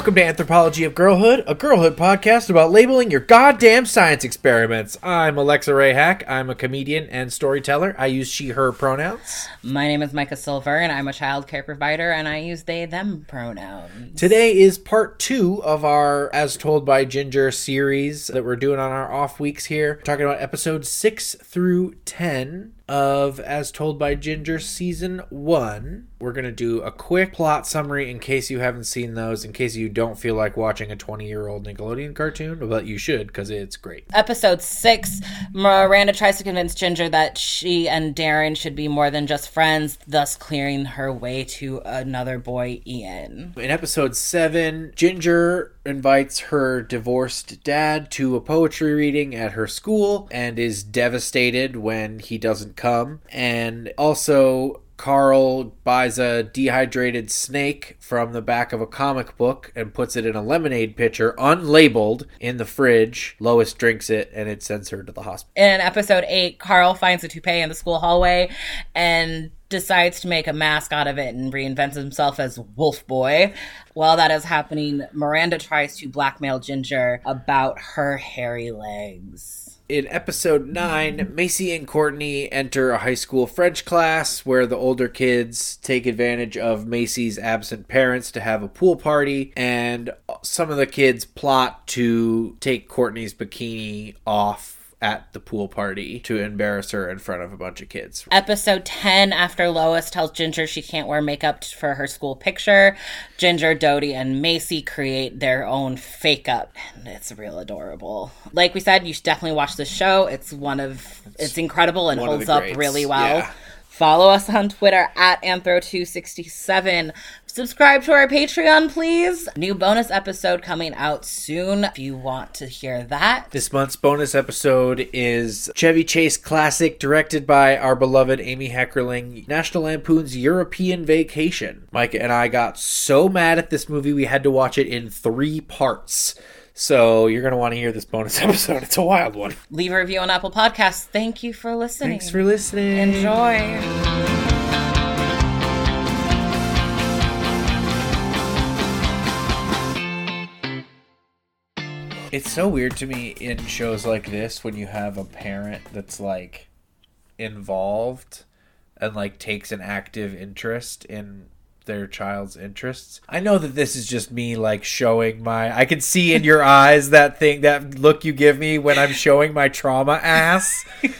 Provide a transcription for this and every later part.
Welcome to Anthropology of Girlhood, a girlhood podcast about labeling your goddamn science experiments. I'm Alexa Ray Hack. I'm a comedian and storyteller. I use she, her pronouns. My name is Micah Silver, and I'm a child care provider, and I use they, them pronouns. Today is part two of our As Told by Ginger series that we're doing on our off weeks here. We're talking about episodes six through 10 of As Told by Ginger Season 1. We're going to do a quick plot summary in case you haven't seen those, in case you don't feel like watching a 20 year old Nickelodeon cartoon, but you should because it's great. Episode six Miranda tries to convince Ginger that she and Darren should be more than just friends, thus clearing her way to another boy, Ian. In episode 7, Ginger invites her divorced dad to a poetry reading at her school and is devastated when he doesn't come. And also, Carl buys a dehydrated snake from the back of a comic book and puts it in a lemonade pitcher, unlabeled, in the fridge. Lois drinks it and it sends her to the hospital. In episode eight, Carl finds a toupee in the school hallway and decides to make a mask out of it and reinvents himself as Wolf Boy. While that is happening, Miranda tries to blackmail Ginger about her hairy legs. In episode 9, Macie and Courtney enter a high school French class where the older kids take advantage of Macie's absent parents to have a pool party, and some of the kids plot to take Courtney's bikini off at the pool party to embarrass her in front of a bunch of kids. Episode 10 After Lois tells Ginger she can't wear makeup for her school picture, Ginger, Dodie, and Macie create their own fake up. And it's real adorable. Like we said, you should definitely watch the show. It's one of, it's incredible and holds up really well. Yeah. Follow us on Twitter at Anthro267. Subscribe to our Patreon, please. New bonus episode coming out soon if you want to hear that. This month's bonus episode is Chevy Chase Classic, directed by our beloved Amy Heckerling, National Lampoon's European Vacation. Mike and I got so mad at this movie, we had to watch it in three parts. So you're going to want to hear this bonus episode. It's a wild one. Leave a review on Apple Podcasts. Thank you for listening. Thanks for listening. Enjoy. It's so weird to me in shows like this when you have a parent that's like involved and like takes an active interest in their child's interests. I know that this is just me like showing my I can see in your eyes that thing that look you give me when I'm showing my trauma ass.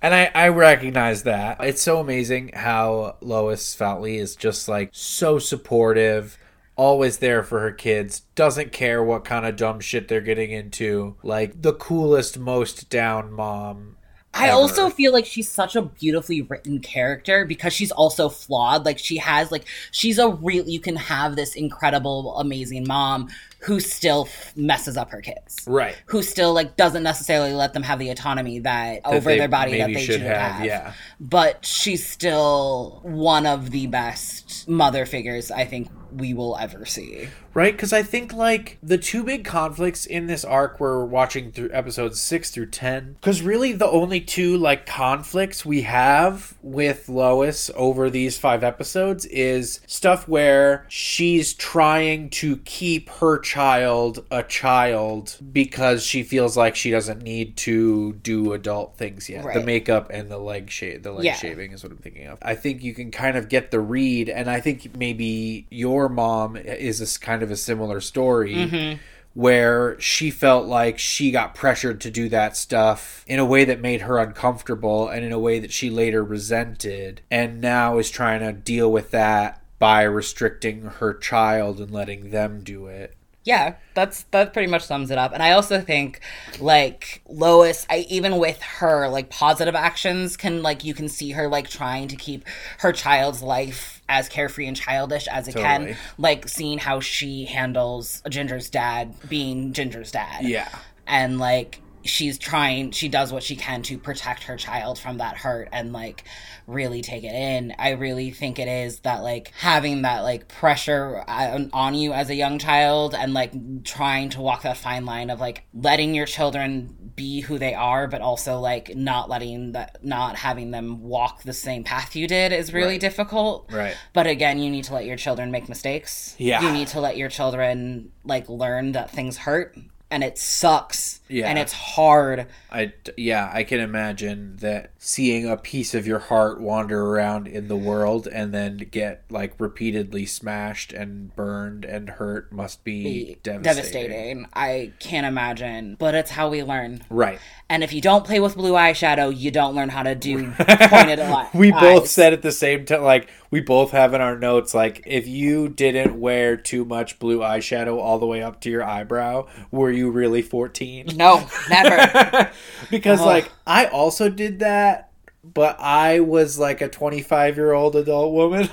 And I, I recognize that. It's so amazing how Lois Foutley is just like so supportive, always there for her kids, doesn't care what kind of dumb shit they're getting into. Like the coolest, most down mom. I ever. also feel like she's such a beautifully written character because she's also flawed. Like she has like she's a real you can have this incredible amazing mom who still f- messes up her kids. Right. Who still like doesn't necessarily let them have the autonomy that, over their body that they should should have, have. yeah. But she's still one of the best mother figures I think we will ever see. Right? Because I think like the two big conflicts in this arc we're watching through episodes six through ten. Because really the only two like conflicts we have with Lois over these five episodes is stuff where she's trying to keep her child a child because she feels like she doesn't need to do adult things yet. The makeup and the leg shave the leg Yeah. shaving is what I'm thinking of. I think you can kind of get the read, and I think maybe your mom is kind of a similar story. Mm-hmm. Where she felt like she got pressured to do that stuff in a way that made her uncomfortable and in a way that she later resented, and now is trying to deal with that by restricting her child and letting them do it. Yeah, that's that pretty much sums it up. And I also think like Lois, I even with her like positive actions can like you can see her like trying to keep her child's life as carefree and childish as it Totally. can. Like seeing how she handles Ginger's dad being Ginger's dad. Yeah. And like she's trying she does what she can to protect her child from that hurt and like really take it in i really think it is that like having that like pressure on, on you as a young child and like trying to walk that fine line of like letting your children be who they are but also like not letting that not having them walk the same path you did is really Right. difficult Right. but again you need to let your children make mistakes Yeah. you need to let your children like learn that things hurt and it sucks Yeah. and it's hard I yeah, I can imagine that seeing a piece of your heart wander around in the world and then get like repeatedly smashed and burned and hurt must be devastating. devastating. I can't imagine, but it's how we learn. Right. And if you don't play with blue eyeshadow, you don't learn how to do pointed eyes. we both said at the same time like we both have in our notes like if you didn't wear too much blue eyeshadow all the way up to your eyebrow were you really 14 no, never. because like i also did that but i was like a 25 year old adult woman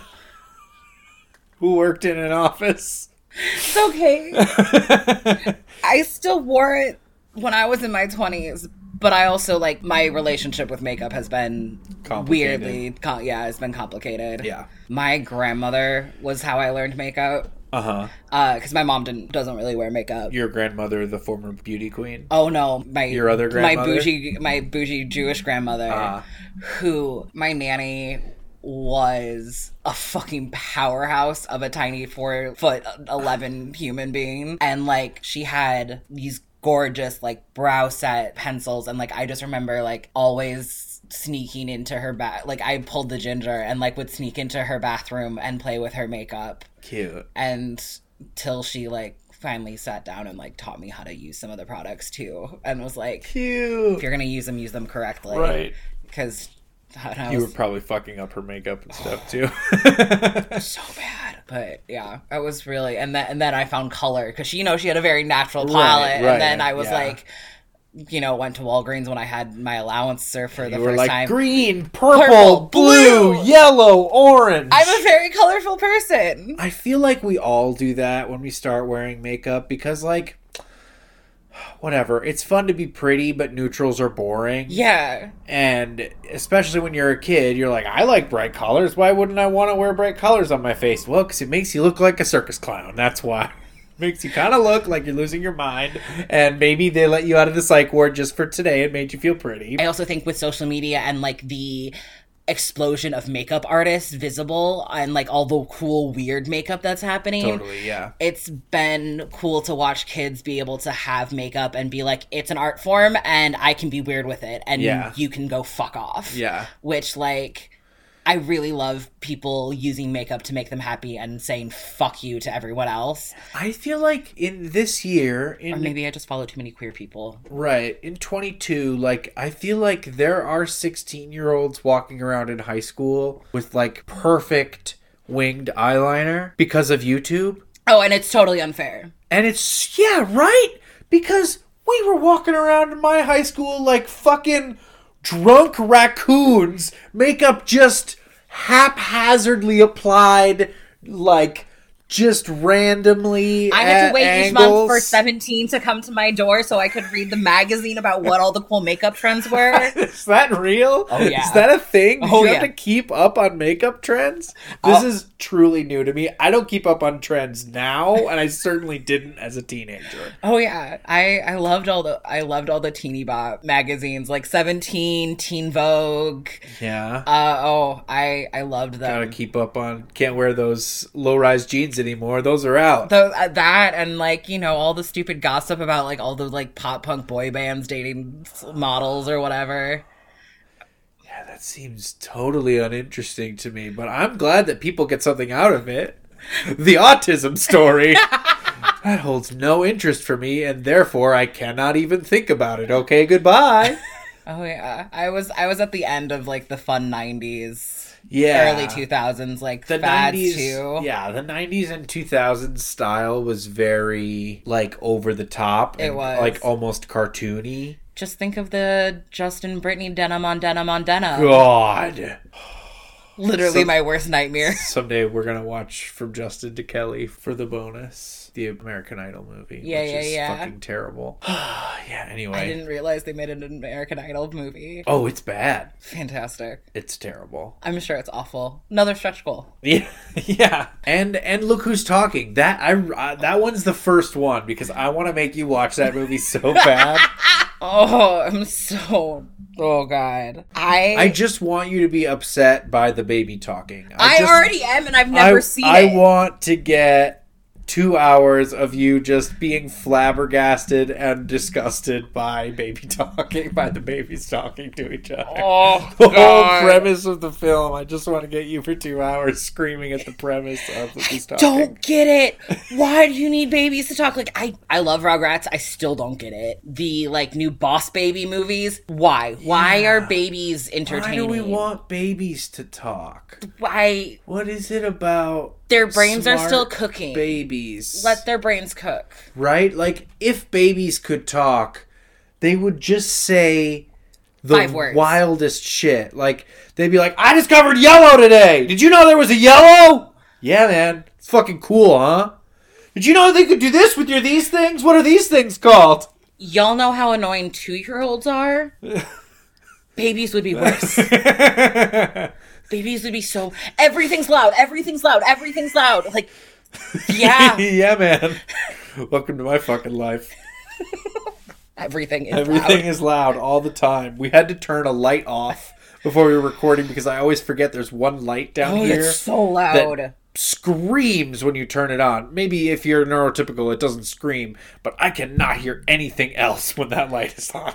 who worked in an office it's okay. I still wore it when I was in my 20s, but I also like my relationship with makeup has been weirdly com- yeah, it's been complicated. yeah. My grandmother was how I learned makeup. Uh-huh. Uh cuz my mom didn't doesn't really wear makeup. your grandmother the former beauty queen? Oh no, my Your other grandmother, my bougie my bougie Jewish grandmother, Ah. who my nanny was a fucking powerhouse of a tiny four foot eleven human being, and like she had these gorgeous like brow set pencils, and like I just remember like always sneaking into her bath like I pulled the ginger and like would sneak into her bathroom and play with her makeup. Cute. And till she like finally sat down and like taught me how to use some of the products too and was like Cute. if you're gonna use them use them correctly. Right because I you were probably fucking up her makeup and stuff oh. too. So bad. But yeah I was really and then and then I found color because she you know she had a very natural Right, palette. Right, and then I was yeah. like you know went to Walgreens when I had my allowance for the you first were like time. Green purple, Purple, blue, blue. yellow orange. I'm a very colorful person. I feel like we all do that when we start wearing makeup because, like, whatever. It's fun to be pretty, but neutrals are boring. yeah And especially when you're a kid, you're like, I like bright colors. Why wouldn't I want to wear bright colors on my face? Well, because it makes you look like a circus clown. That's why. Makes you kind of look like you're losing your mind. And maybe they let you out of the psych ward just for today. It made you feel pretty. I also think with social media and like the explosion of makeup artists visible and like all the cool weird makeup that's happening Totally, yeah. it's been cool to watch kids be able to have makeup and be like it's an art form and i can be weird with it and Yeah. you can go fuck off Yeah. which like i really love people using makeup to make them happy and saying fuck you to everyone else I feel like in this year, in or maybe i just follow too many queer people Right. In 22, like, I feel like there are 16 year olds walking around in high school with, like, perfect winged eyeliner because of YouTube. oh and it's totally unfair And it's, yeah, right? Because we were walking around in my high school like fucking drunk raccoons, make up just haphazardly applied, like, just randomly. I had at to wait each month for 17 to come to my door so I could read the magazine about what all the cool makeup trends were. Is that real? Oh, yeah. Is that a thing? Do Oh, you yeah. have to keep up on makeup trends? This Oh. is truly new to me. I don't keep up on trends now, and I certainly didn't as a teenager. Oh yeah, I I loved all the I loved all the teeny bop magazines like 17, Teen Vogue. Yeah. Uh oh, I I loved them. Gotta keep up on. Can't wear those low rise jeans anymore. Those are out. Those, uh, that and like you know all the stupid gossip about like all the like pop punk boy bands dating models or whatever. yeah, that seems totally uninteresting to me, but I'm glad that people get something out of it. The autism story. that holds no interest for me, and therefore I cannot even think about it. Okay, goodbye. Oh yeah, I was I was at the end of like the fun '90s, Yeah. early 2000s like the fads 90s too. yeah the 90s and 2000s style was very like over the top It was. like almost cartoony Just think of the Justin Britney denim on denim on denim. god Literally So- my worst nightmare. Someday we're gonna watch From Justin to Kelly for the bonus, the American Idol movie. Yeah, which yeah, is yeah. fucking terrible. yeah. Anyway. I didn't realize they made an American Idol movie. Oh, it's bad. Fantastic. It's terrible. I'm sure it's awful. Another stretch goal. Yeah, yeah. And and look who's talking. That I uh, that one's the first one because I want to make you watch that movie so bad. Oh, I'm so. Oh God. I. I just want you to be upset by the baby talking. I, just, already am, and I've never I, seen I it. I want to get two hours of you just being flabbergasted and disgusted by baby talking, by the babies talking to each other. oh the God. whole premise of the film. I just want to get you for two hours screaming at the premise of these talking. Don't get it. Why do you need babies to talk? Like I, I love Rugrats. I still don't get it. The like new Boss Baby movies. Why? Why Yeah. are babies entertaining? Why do we want babies to talk? Why What is it about their brains are still cooking? babies? Let their brains cook. right? Like if babies could talk, they would just say the wildest shit. Like they'd be like, "I discovered yellow today. Did you know there was a yellow?" Yeah, man. It's fucking cool, huh? Did you know they could do this with your these things? What are these things called? Y'all know how annoying two year olds are? Babies would be worse. Babies would be so. Everything's loud. Everything's loud. Everything's loud. Like, yeah, yeah, man. Welcome to my fucking life. everything is Everything loud. is loud all the time. We had to turn a light off before we were recording because I always forget there's one light down Oh, here it's so loud. screams when you turn it on. Maybe if you're neurotypical, it doesn't scream, but I cannot hear anything else when that light is on.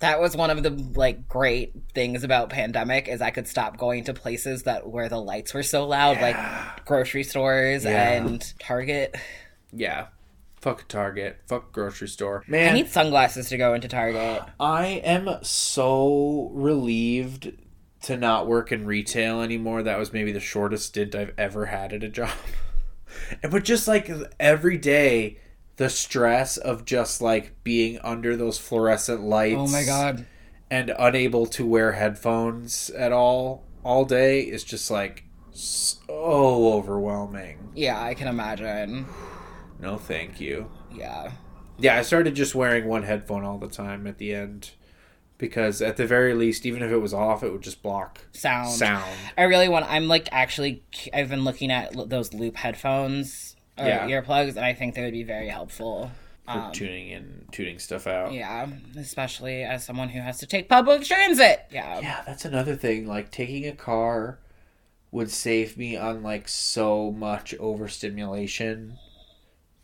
That was one of the like great things about pandemic is I could stop going to places that where the lights were so loud, like grocery stores Yeah. and Target. Yeah. Fuck Target. Fuck grocery store. Man, I need sunglasses to go into Target. I am so relieved to not work in retail anymore. That was maybe the shortest stint I've ever had at a job. And but just like every day, the stress of just like being under those fluorescent lights. Oh my god. And unable to wear headphones at all all day is just like so overwhelming. Yeah, I can imagine. No, thank you. Yeah. Yeah, I started just wearing one headphone all the time at the end because at the very least, even if it was off, it would just block Sound. sound. I really want I'm like actually I've been looking at those loop headphones or Yeah. earplugs and I think they would be very helpful. for tuning in, tuning stuff out. Um, Yeah, especially as someone who has to take public transit. Yeah. Yeah, that's another thing. Like taking a car would save me on like so much overstimulation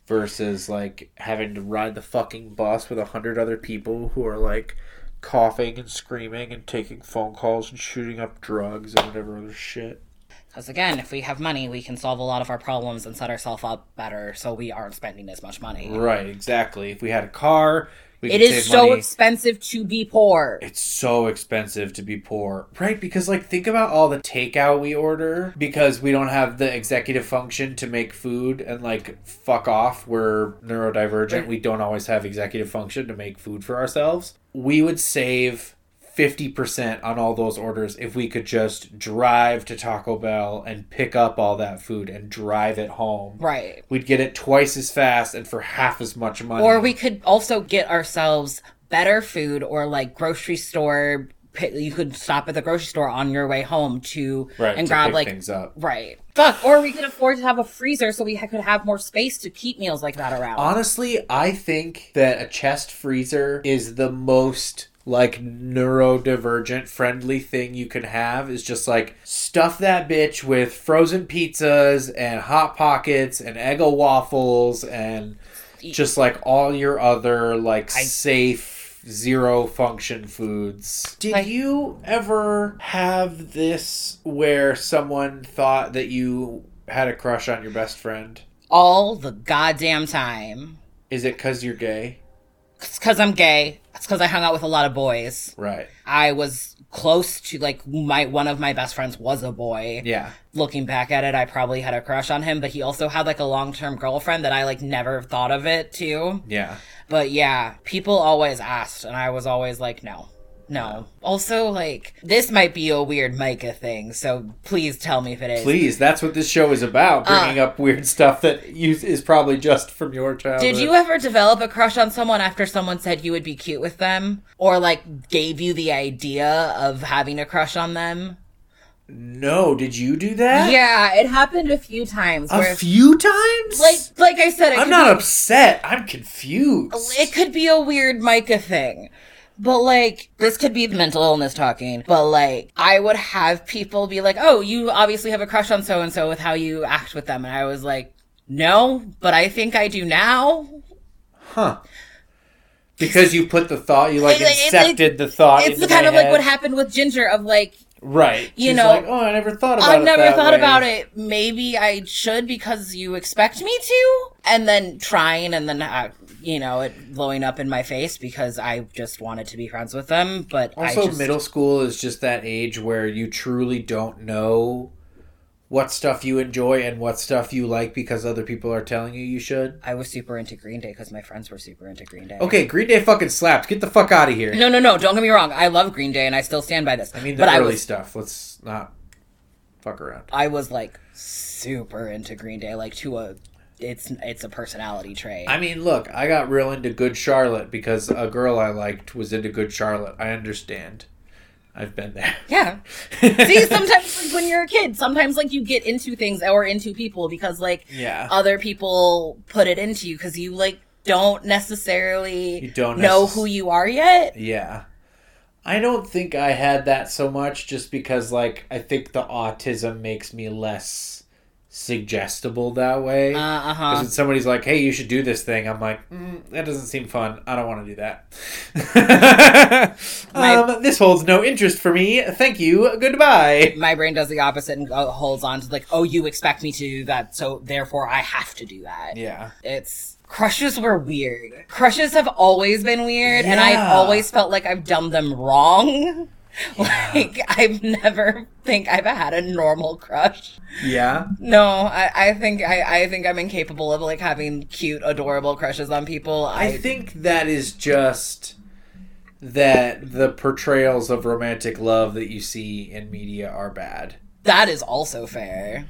versus like having to ride the fucking bus with a hundred other people who are like coughing and screaming and taking phone calls and shooting up drugs and whatever other shit. Because again, if we have money, we can solve a lot of our problems and set ourselves up better so we aren't spending as much money. Right, exactly. If we had a car, we It is so money. expensive to be poor. It's so expensive to be poor. Right? Because, like, think about all the takeout we order because we don't have the executive function to make food and, like, fuck off. We're neurodivergent. We don't always have executive function to make food for ourselves. We would save 50% on all those orders if we could just drive to Taco Bell and pick up all that food and drive it home. Right. We'd get it twice as fast and for half as much money. Or we could also get ourselves better food or like grocery store. You could stop at the grocery store on your way home to right, and to grab like things up. right. Fuck. Or we could afford to have a freezer so we could have more space to keep meals like that around. Honestly, I think that a chest freezer is the most like neurodivergent friendly thing you can have is just like stuff that bitch with frozen pizzas and hot pockets and eggo waffles and just like all your other like safe zero function foods. Did Like- you ever have this where someone thought that you had a crush on your best friend? All the goddamn time. Is it cuz you're gay? It's because I'm gay. It's because I hung out with a lot of boys. Right. I was close to like my one of my best friends was a boy. Yeah. Looking back at it, I probably had a crush on him, but he also had like a long term girlfriend that I like never thought of it too. Yeah. But yeah, people always asked, and I was always like, no. No. Also, like, this might be a weird Micah thing, so please tell me if it is. Please, that's what this show is about. Uh, bringing up weird stuff that you, is probably just from your childhood. Did you ever develop a crush on someone after someone said you would be cute with them? Or, like, gave you the idea of having a crush on them? No, did you do that? Yeah, it happened a few times. A where, few times? like, like I said, it I'm not be- upset. I'm confused. it could be a weird Micah thing. But like, this could be the mental illness talking. But like, I would have people be like, oh, you obviously have a crush on so and so with how you act with them. And I was like, no, but I think I do now. Huh. Because you put the thought, you like It- it- accepted the thought. It's kind of like what happened with Ginger of like, Right. you She's know, like, oh, I never thought about it. I've it. never that thought way." about it. Maybe I should because you expect me to. And then trying and then, uh, you know, it blowing up in my face because I just wanted to be friends with them. But Also, just, middle school is just that age where you truly don't know what stuff you enjoy and what stuff you like because other people are telling you you should. I was super into Green Day because my friends were super into Green Day. Okay, Green Day fucking slaps. Get the fuck out of here. No, no, no. Don't get me wrong. I love Green Day and I still stand by this. I mean, the but I early was, stuff. Let's not fuck around. I was like super into Green Day, like to a, it's it's a personality trait. I mean, look, I got real into Good Charlotte because a girl I liked was into Good Charlotte. I understand. I've been there. yeah. See, sometimes like, when you're a kid, sometimes like you get into things or into people because like Yeah. other people put it into you because you like don't necessarily You don't know necess- who you are yet. Yeah. I don't think I had that so much just because, like, I think the autism makes me less suggestible that way. Uh Because huh. when somebody's like, hey, you should do this thing, I'm like, mm, that doesn't seem fun. I don't want to do that. My- um, this holds no interest for me. Thank you. Goodbye. My brain does the opposite and holds on to like, oh, you expect me to do that, so therefore I have to do that. Yeah. It's crushes were weird. Crushes have always been weird, and I've always felt like I've done them wrong. Like I've never think I've had a normal crush. Yeah. No, I, I think I, I think I'm incapable of like having cute, adorable crushes on people. I, I think that is just that the portrayals of romantic love that you see in media are bad. that is also fair.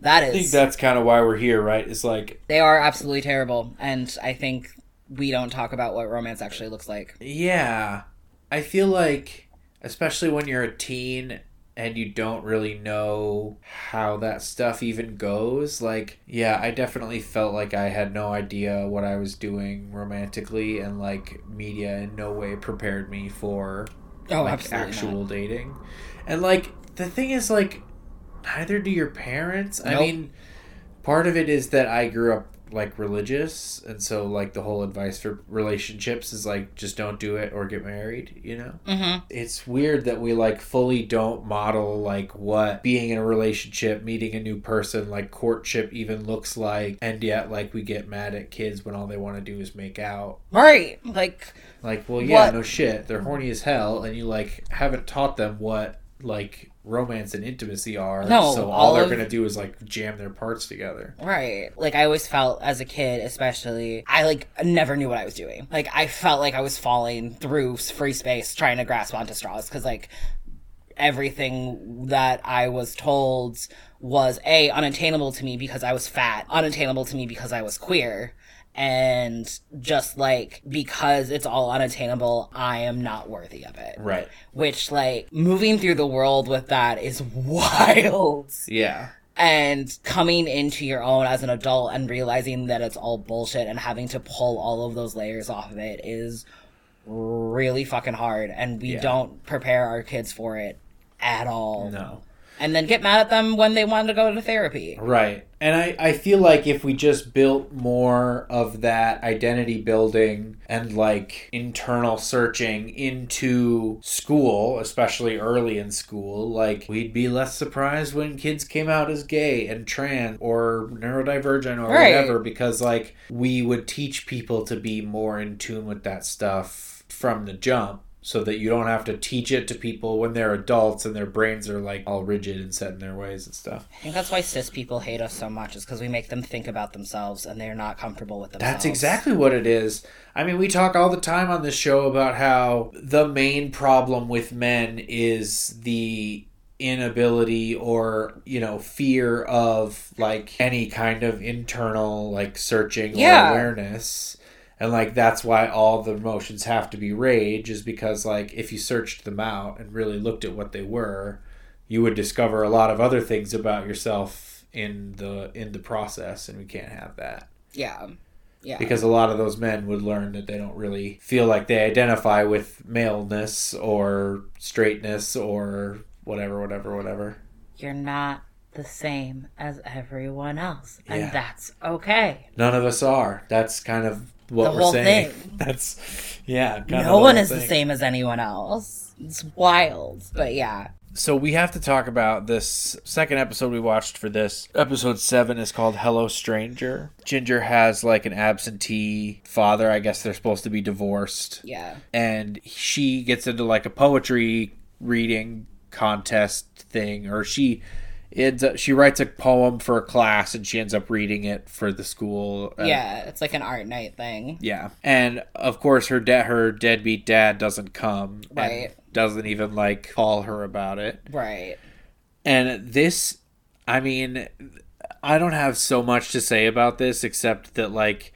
That is. I think that's kind of why we're here, right? It's like, they are absolutely terrible, and I think we don't talk about what romance actually looks like. yeah, I feel like, especially when you're a teen and you don't really know how that stuff even goes, like, yeah, I definitely felt like I had no idea what I was doing romantically, and like, media in no way prepared me for Oh, like actual dating. And like the thing is like neither do your parents. I mean part of it is that I grew up like religious and so like the whole advice for relationships is like just don't do it or get married, you know? Mm-hmm. It's weird that we like fully don't model like what being in a relationship, meeting a new person, like courtship even looks like and yet like we get mad at kids when all they want to do is make out. Right, like Like, well, yeah, What- no shit. They're horny as hell, and you like haven't taught them what like romance and intimacy are. No, so all, all they're of- gonna do is like jam their parts together. Right. Like I always felt as a kid, especially, I like never knew what I was doing. Like I felt like I was falling through free space trying to grasp onto straws because like everything that I was told was a unattainable to me because I was fat, unattainable to me because I was queer. And just like because it's all unattainable, I am not worthy of it. Right. Which, like, moving through the world with that is wild Yeah. and coming into your own as an adult and realizing that it's all bullshit and having to pull all of those layers off of it is really fucking hard and we Yeah. don't prepare our kids for it at all No. And then get mad at them when they want to go to therapy Right. And I, I feel like if we just built more of that identity building and like internal searching into school, especially early in school, like we'd be less surprised when kids came out as gay and trans or neurodivergent or Right. whatever because like we would teach people to be more in tune with that stuff from the jump so that you don't have to teach it to people when they're adults and their brains are like all rigid and set in their ways and stuff. I think that's why cis people hate us so much, is because we make them think about themselves and they're not comfortable with themselves. That's exactly what it is. I mean, we talk all the time on this show about how the main problem with men is the inability or you know fear of like any kind of internal like searching Yeah. or awareness and like that's why all the emotions have to be rage is because like if you searched them out and really looked at what they were you would discover a lot of other things about yourself in the in the process and we can't have that Yeah. Yeah. because a lot of those men would learn that they don't really feel like they identify with maleness or straightness or whatever whatever whatever You're not the same as everyone else. And Yeah. that's okay. none of us are that's kind of what The we're whole saying thing. that's yeah no one is the same as anyone else. It's wild. But yeah. so we have to talk about this second episode we watched for this episode 7 is called hello stranger ginger has like an absentee father i guess they're supposed to be divorced Yeah. and she gets into like a poetry reading contest thing or she ends up she writes a poem for a class and she ends up reading it for the school Uh, yeah. It's like an art night thing. yeah and of course her dad her deadbeat dad doesn't come Right. doesn't even like call her about it Right. and this i mean i don't have so much to say about this except that like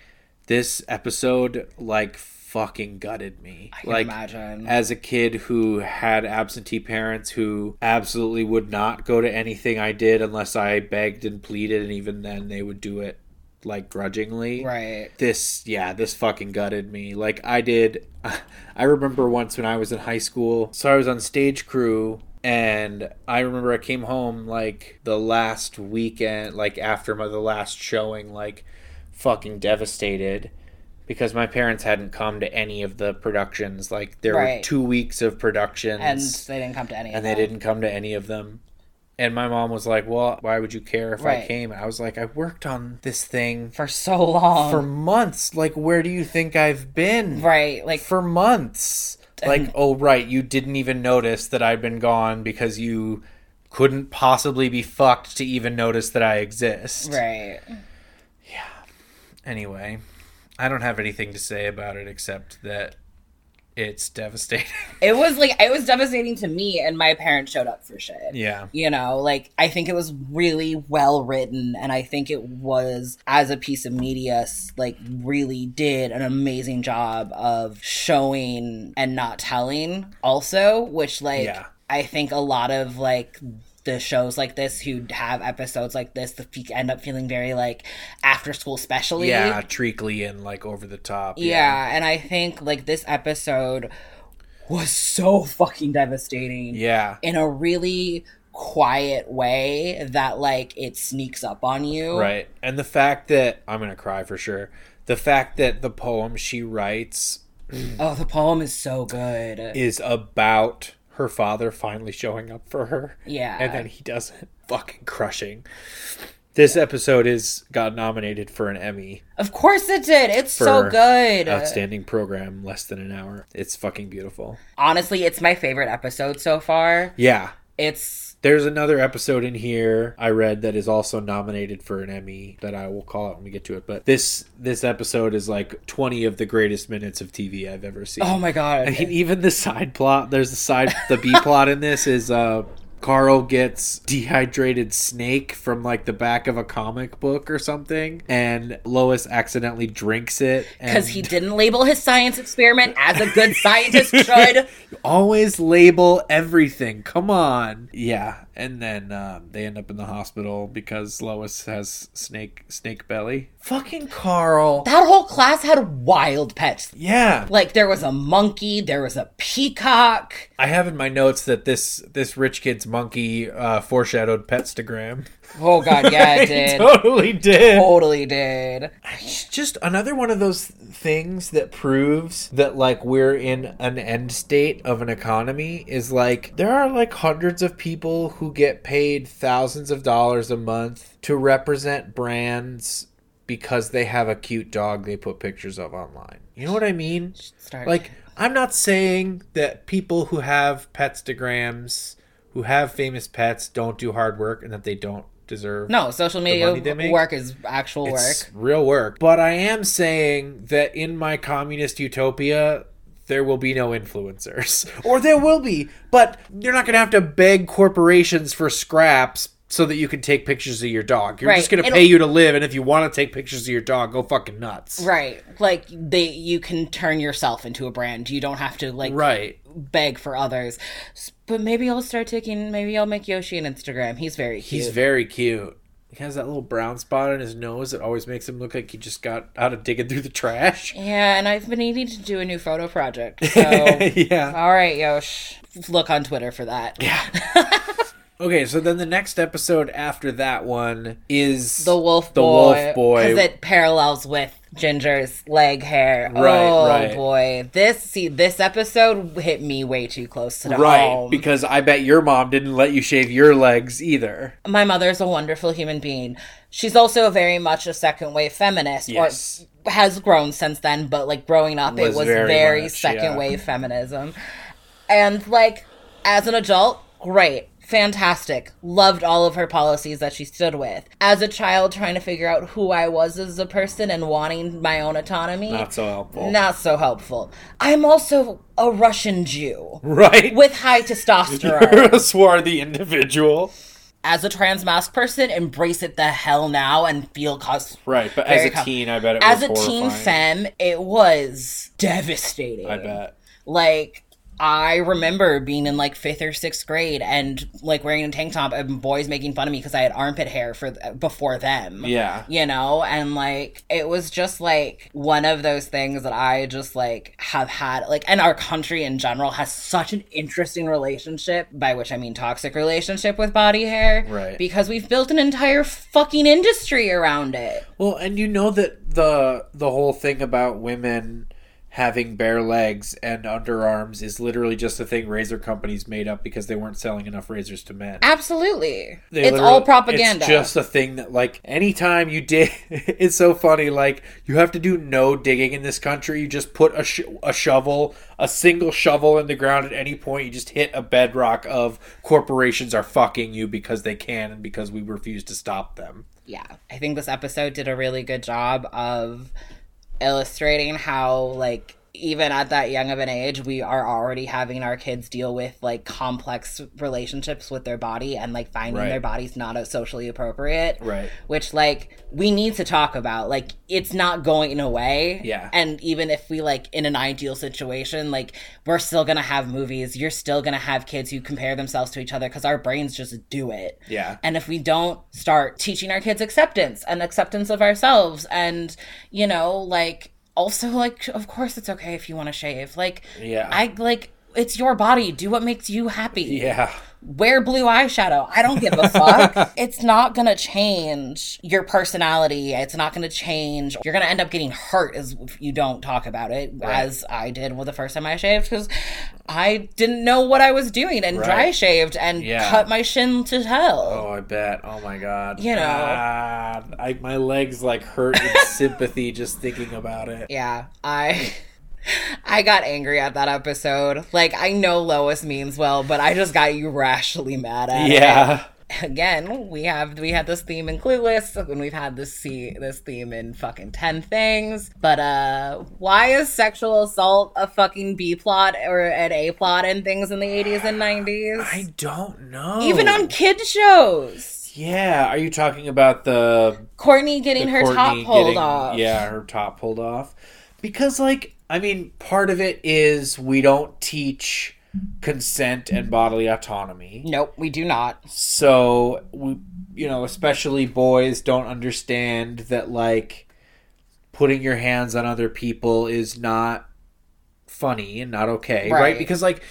this episode like fucking gutted me I can like imagine. as a kid who had absentee parents who absolutely would not go to anything I did unless I begged and pleaded, and even then they would do it like grudgingly. right. This, yeah, this fucking gutted me. Like I did, I remember once when I was in high school, so I was on stage crew. And I remember I came home like the last weekend, like after my, the last showing, like fucking devastated because my parents hadn't come to any of the productions. Like there were two weeks of productions, And they didn't come to any of and they didn't come to any of them. And my mom was like, "Well, why would you care if I Right. came?" I was like, "I worked on this thing for so long. for months. Like, where do you think I've been? right. Like For months. Like, oh, right, you didn't even notice that I'd been gone because you couldn't possibly be fucked to even notice that I exist. right. Yeah. Anyway, I don't have anything to say about it except that it's devastating. It was like it was devastating to me and my parents showed up for shit. yeah. You know, like I think it was really well written and I think it was as a piece of media like really did an amazing job of showing and not telling also, which like Yeah. I think a lot of like the shows like this who have episodes like this the fe- end up feeling very like after school specially Yeah, treacly and like over the top. yeah, and I think like this episode was so fucking devastating Yeah. in a really quiet way that like it sneaks up on you. Right. And the fact that I'm to cry for sure. The fact that the poem she writes Oh, the poem is so good. is about her father finally showing up for her. yeah. And then he doesn't. Fucking crushing. This episode is got nominated for an Emmy. of course it did. It's so good. Outstanding program, less than an hour. It's fucking beautiful. Honestly, it's my favorite episode so far. Yeah. It's There's another episode in here I read that is also nominated for an Emmy that I will call out when we get to it. But this this episode is like 20 of the greatest minutes of TV I've ever seen. oh my god. I mean, even the side plot. There's the side. The B plot in this is uh, Carl gets dehydrated snake from like the back of a comic book or something, and Lois accidentally drinks it because and he didn't label his science experiment as a good scientist should. always label everything. Come on, yeah. And then um, they end up in the hospital because Lois has snake snake belly. Fucking Carl. That whole class had wild pets. Yeah, Like there was a monkey, there was a peacock. I have in my notes that this this rich kid's monkey uh, foreshadowed Petstagram. Oh god, yeah, it did. totally did. totally did. It's just another one of those things that proves that like we're in an end state of an economy is like there are like hundreds of people who get paid thousands of dollars a month to represent brands because they have a cute dog they put pictures of online. You know what I mean? Start Like I'm not saying that people who have petstagrams, who have famous pets, don't do hard work and that they don't deserve No, social media make? work is actual It's work. real work. But I am saying that in my communist utopia, there will be no influencers. Or there will be, but you're not going to have to beg corporations for scraps so that you can take pictures of your dog. You're Right. just going to pay you to live, and if you want to take pictures of your dog, go fucking nuts. Right. Like they you can turn yourself into a brand. You don't have to like Right. beg for others. But maybe I'll start taking maybe I'll make Yoshi an Instagram. He's very cute. He's very cute. He has that little brown spot on his nose that always makes him look like he just got out of digging through the trash. yeah, and I've been needing to do a new photo project. So yeah. all right, Yosh. Look on Twitter for that. Yeah. Okay, so then the next episode after that one is The wolf The boy. wolf boy. Because it parallels with Ginger's leg hair. Right, oh right. boy. This see this episode hit me way too close to right home. because I bet your mom didn't let you shave your legs either. my mother's a wonderful human being. She's also very much a second wave feminist, Yes. or has grown since then. But like growing up, Was it was very very, much, second yeah. wave feminism. And like as an adult, great, fantastic, loved all of her policies that she stood with. As a child, trying to figure out who I was as a person and wanting my own autonomy, Not so helpful. not so helpful. I'm also a Russian Jew Right? with high testosterone You're a swarthy individual. as a trans mask person, embrace it the hell now and feel cos. Right, but as a com- teen, I bet it was As a teen femme, it was devastating. I bet. Like, I remember being in like fifth or sixth grade and like wearing a tank top and boys making fun of me because I had armpit hair for before them. Yeah. You know, and like it was just like one of those things that I just like have had like and our country in general has such an interesting relationship, by which I mean toxic relationship with body hair. Right. Because we've built an entire fucking industry around it. Well, and you know that the the whole thing about women having bare legs and underarms is literally just a thing razor companies made up because they weren't selling enough razors to men. Absolutely. They it's all propaganda. It's just a thing that, like, anytime you dig, it's so funny. Like, you have to do no digging in this country. You just put a, sh- a shovel, a single shovel in the ground at any point. You just hit a bedrock of corporations are fucking you because they can and because we refuse to stop them. yeah, I think this episode did a really good job of illustrating how like even at that young of an age we are already having our kids deal with like complex relationships with their body and like finding Right. their bodies not as socially appropriate Right. which like we need to talk about like it's not going away Yeah. and even if we like in an ideal situation like we're still gonna have movies you're still gonna have kids who compare themselves to each other because our brains just do it Yeah. and if we don't start teaching our kids acceptance and acceptance of ourselves and, you know, like also like of course it's okay if you want to shave. Like Yeah. I like it's your body. Do what makes you happy. Yeah. Wear blue eyeshadow. I don't give a fuck. it's not gonna change your personality. It's not gonna change. You're gonna end up getting hurt as if you don't talk about it, as I did with the first time I shaved, because I didn't know what I was doing and dry shaved and Yeah. cut my shin to hell. Oh, I bet. Oh my god. You know. Ah, I, my legs like hurt in sympathy just thinking about it. Yeah, I I got angry at that episode. Like I know Lois means well, but I just got you irrationally mad at it. Yeah. Again, we have we had this theme in Clueless, and we've had this see this theme in fucking Ten Things. But uh, why is sexual assault a fucking B plot or an A plot in things in the eighties and nineties? I don't know. Even on kid shows, Yeah, are you talking about the Courtney getting the her top pulled getting- off. Yeah, her top pulled off. Because like I mean, part of it is we don't teach consent and bodily autonomy. Nope, we do not. So we you know, especially boys don't understand that like putting your hands on other people is not funny and not okay, right? Right. Because like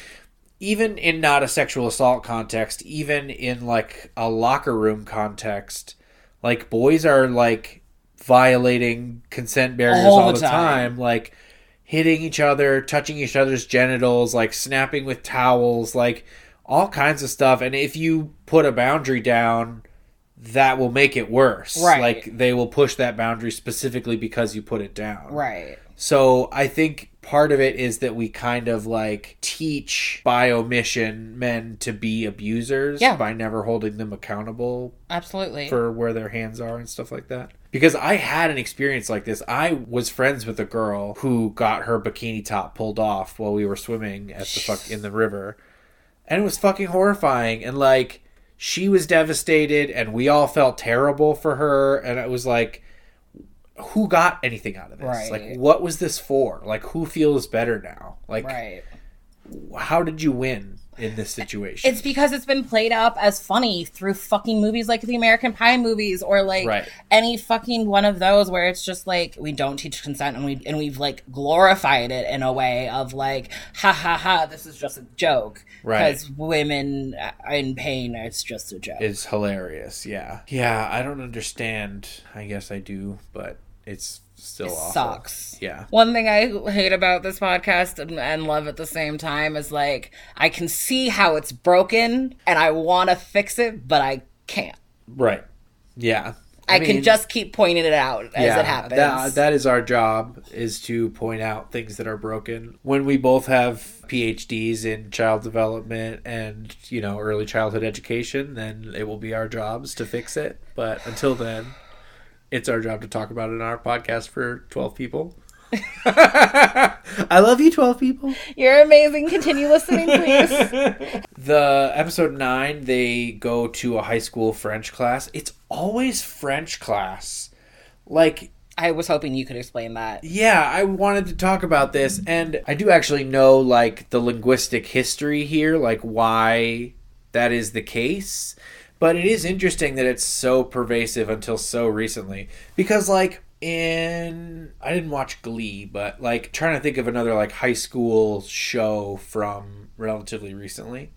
even in not a sexual assault context, even in like a locker room context, like boys are like violating consent barriers All all, the time. time. like hitting each other, touching each other's genitals, like snapping with towels, like all kinds of stuff. And if you put a boundary down, that will make it worse. Right. Like they will push that boundary specifically because you put it down. Right. So I think part of it is that we kind of like teach by omission men to be abusers Yeah. by never holding them accountable Absolutely. for where their hands are and stuff like that. Because I had an experience like this. I was friends with a girl who got her bikini top pulled off while we were swimming at the fuck in the river. And it was fucking horrifying and like she was devastated and we all felt terrible for her and it was like who got anything out of this? Right. Like what was this for? Like who feels better now? Like right. how did you win in this situation? It's because it's been played up as funny through fucking movies like the American Pie movies or like Right. any fucking one of those where it's just like we don't teach consent and we and we've like glorified it in a way of like ha ha ha this is just a joke Right. because women in pain it's just a joke. It's hilarious. Yeah. Yeah, I don't understand. I guess I do, but it's still awful. sucks. Yeah. One thing I hate about this podcast and, and love at the same time is like I can see how it's broken and I want to fix it, but I can't. Right. Yeah. I, can mean, just keep pointing it out as yeah, it happens. That, that is our job is to point out things that are broken. When we both have PhDs in child development and, you know, early childhood education, then it will be our jobs to fix it. But until then, it's our job to talk about it in our podcast for 12 people. I love you 12 people. You're amazing. Continue listening, please. The episode nine, they go to a high school French class. It's always French class. Like, I was hoping you could explain that. yeah, I wanted to talk about this, and I do actually know, like, the linguistic history here, like, why that is the case. But it is interesting that it's so pervasive until so recently. Because, like, in. I didn't watch Glee, but, like, trying to think of another, like, high school show from relatively recently.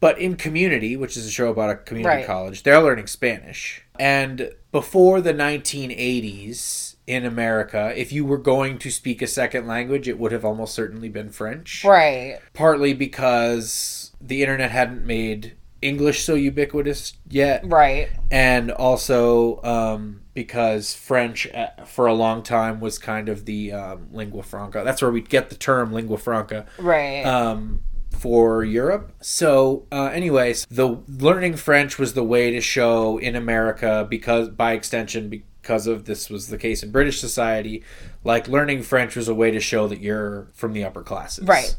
But in Community, which is a show about a community Right. college, they're learning Spanish. And before the 1980s in America, if you were going to speak a second language, it would have almost certainly been French. Right. Partly because the internet hadn't made English so ubiquitous yet Right. and also um, because French uh, for a long time was kind of the um, lingua franca. That's where we get the term lingua franca Right. um, for Europe. So, uh, anyways, the learning French was the way to show in America because, by extension, because of this was the case in British society, like learning French was a way to show that you're from the upper classes, Right.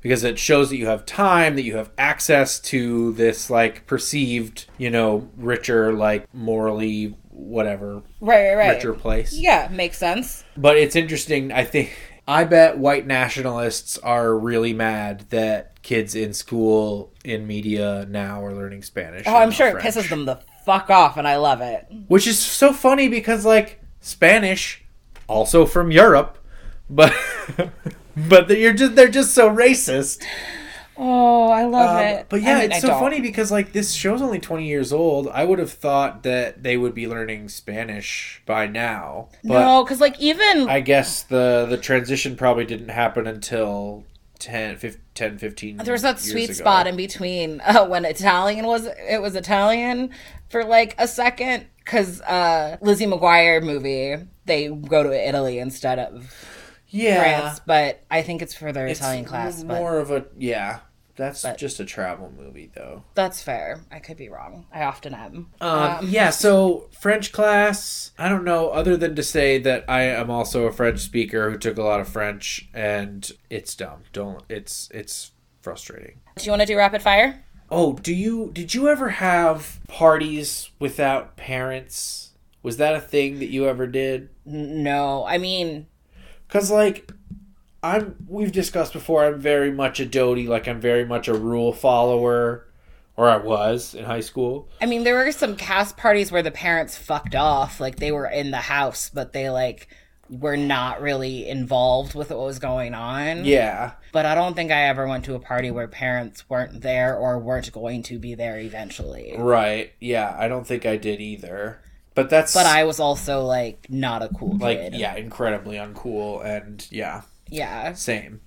Because it shows that you have time, that you have access to this like perceived, you know, richer, like morally whatever, right. Right. Right. richer place. Yeah, makes sense. But it's interesting. I think I bet white nationalists are really mad that kids in school in media now are learning Spanish. Oh, I'm sure it pisses them the fuck off, and I love it. Which is so funny because like Spanish, also from Europe, but but you're just they're just so racist. Oh, I love Um, it. but yeah, I mean, it's I so don't. funny because like this show's only 20 years old. I would have thought that they would be learning Spanish by now. But no, because like even I guess the the transition probably didn't happen until 10, 15, 10 15 There was that sweet ago. spot in between uh, when Italian was it was Italian for like a second because uh, Lizzie McGuire movie they go to Italy instead of yeah France, but I think it's for their it's Italian class. But more of a yeah that's But- just a travel movie though that's fair. I could be wrong. I often am. um, yeah so french class i don't know other than to say that i am also a french speaker who took a lot of french and it's dumb don't it's it's frustrating Do you want to do rapid fire? oh do you did you ever have parties without parents was that a thing that you ever did No, I mean Cause like I'm we've discussed before, I'm very much a doty, like I'm very much a rule follower. Or I was in high school. I mean, there were some cast parties where the parents fucked off. Like they were in the house, but they like were not really involved with what was going on. Yeah. But I don't think I ever went to a party where parents weren't there or weren't going to be there eventually. Right. Yeah. I don't think I did either. But that's But I was also like not a cool like kid. yeah, incredibly uncool and yeah, Yeah. same.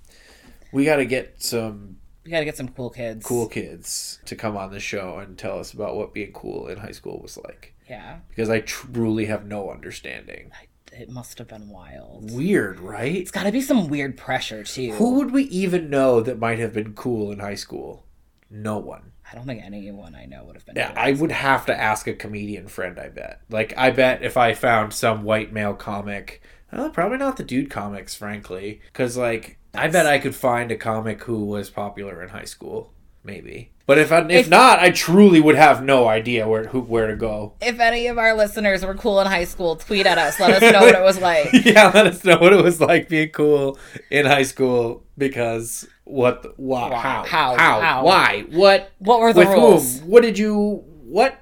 We gotta get some We gotta get some cool kids. cool kids to come on the show and tell us about what being cool in high school was like. Yeah. Because I truly have no understanding. It must have been wild. Weird, right? It's gotta be some weird pressure too. Who would we even know that might have been cool in high school? No one. I don't think anyone I know would have been. Yeah. I would have to ask a comedian friend, I bet. Like, I bet if I found some white male comic, well, probably not the dude comics, frankly. Because, like, I bet I could find a comic who was popular in high school. Maybe. But if, I, if, If- not, I truly would have no idea where who, where to go. If any of our listeners were cool in high school, tweet at us. Let us know what it was like. yeah, let us know what it was like being cool in high school because what, the, why, Why? how, How? how, How? why, what, What were the with rules? whom? What did you? What?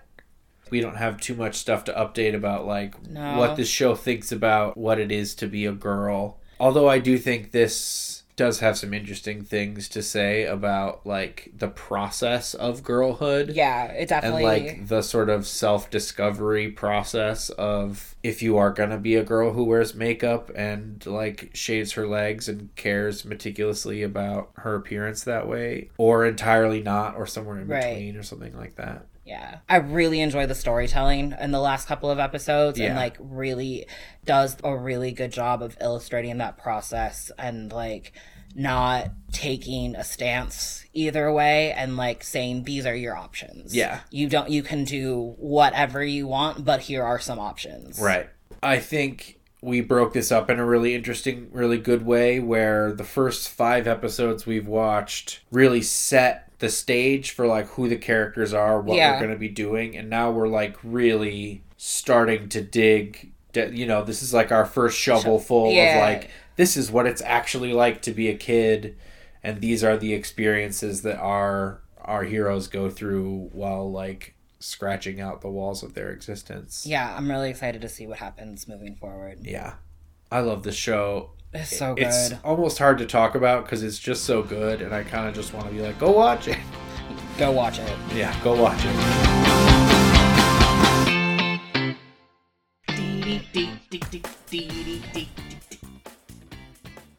We don't have too much stuff to update about like No. what this show thinks about what it is to be a girl. Although I do think this does have some interesting things to say about like the process of girlhood Yeah, it definitely and like the sort of self-discovery process of if you are going to be a girl who wears makeup and like shaves her legs and cares meticulously about her appearance that way or entirely not or somewhere in Right. between or something like that Yeah. I really enjoy the storytelling in the last couple of episodes and like really does a really good job of illustrating that process and like not taking a stance either way and like saying these are your options. Yeah. You don't you can do whatever you want, but here are some options. Right. I think we broke this up in a really interesting, really good way where the first five episodes we've watched really set the stage for like who the characters are, what Yeah. we're going to be doing, and now we're like really starting to dig. You know, this is like our first shovel full Yeah. of like this is what it's actually like to be a kid, and these are the experiences that our our heroes go through while like scratching out the walls of their existence. Yeah, I'm really excited to see what happens moving forward. Yeah. I love the show. It's so good. It's almost hard to talk about because it's just so good, and I kind of just want to be like, go watch it. Go watch it. Yeah, go watch it.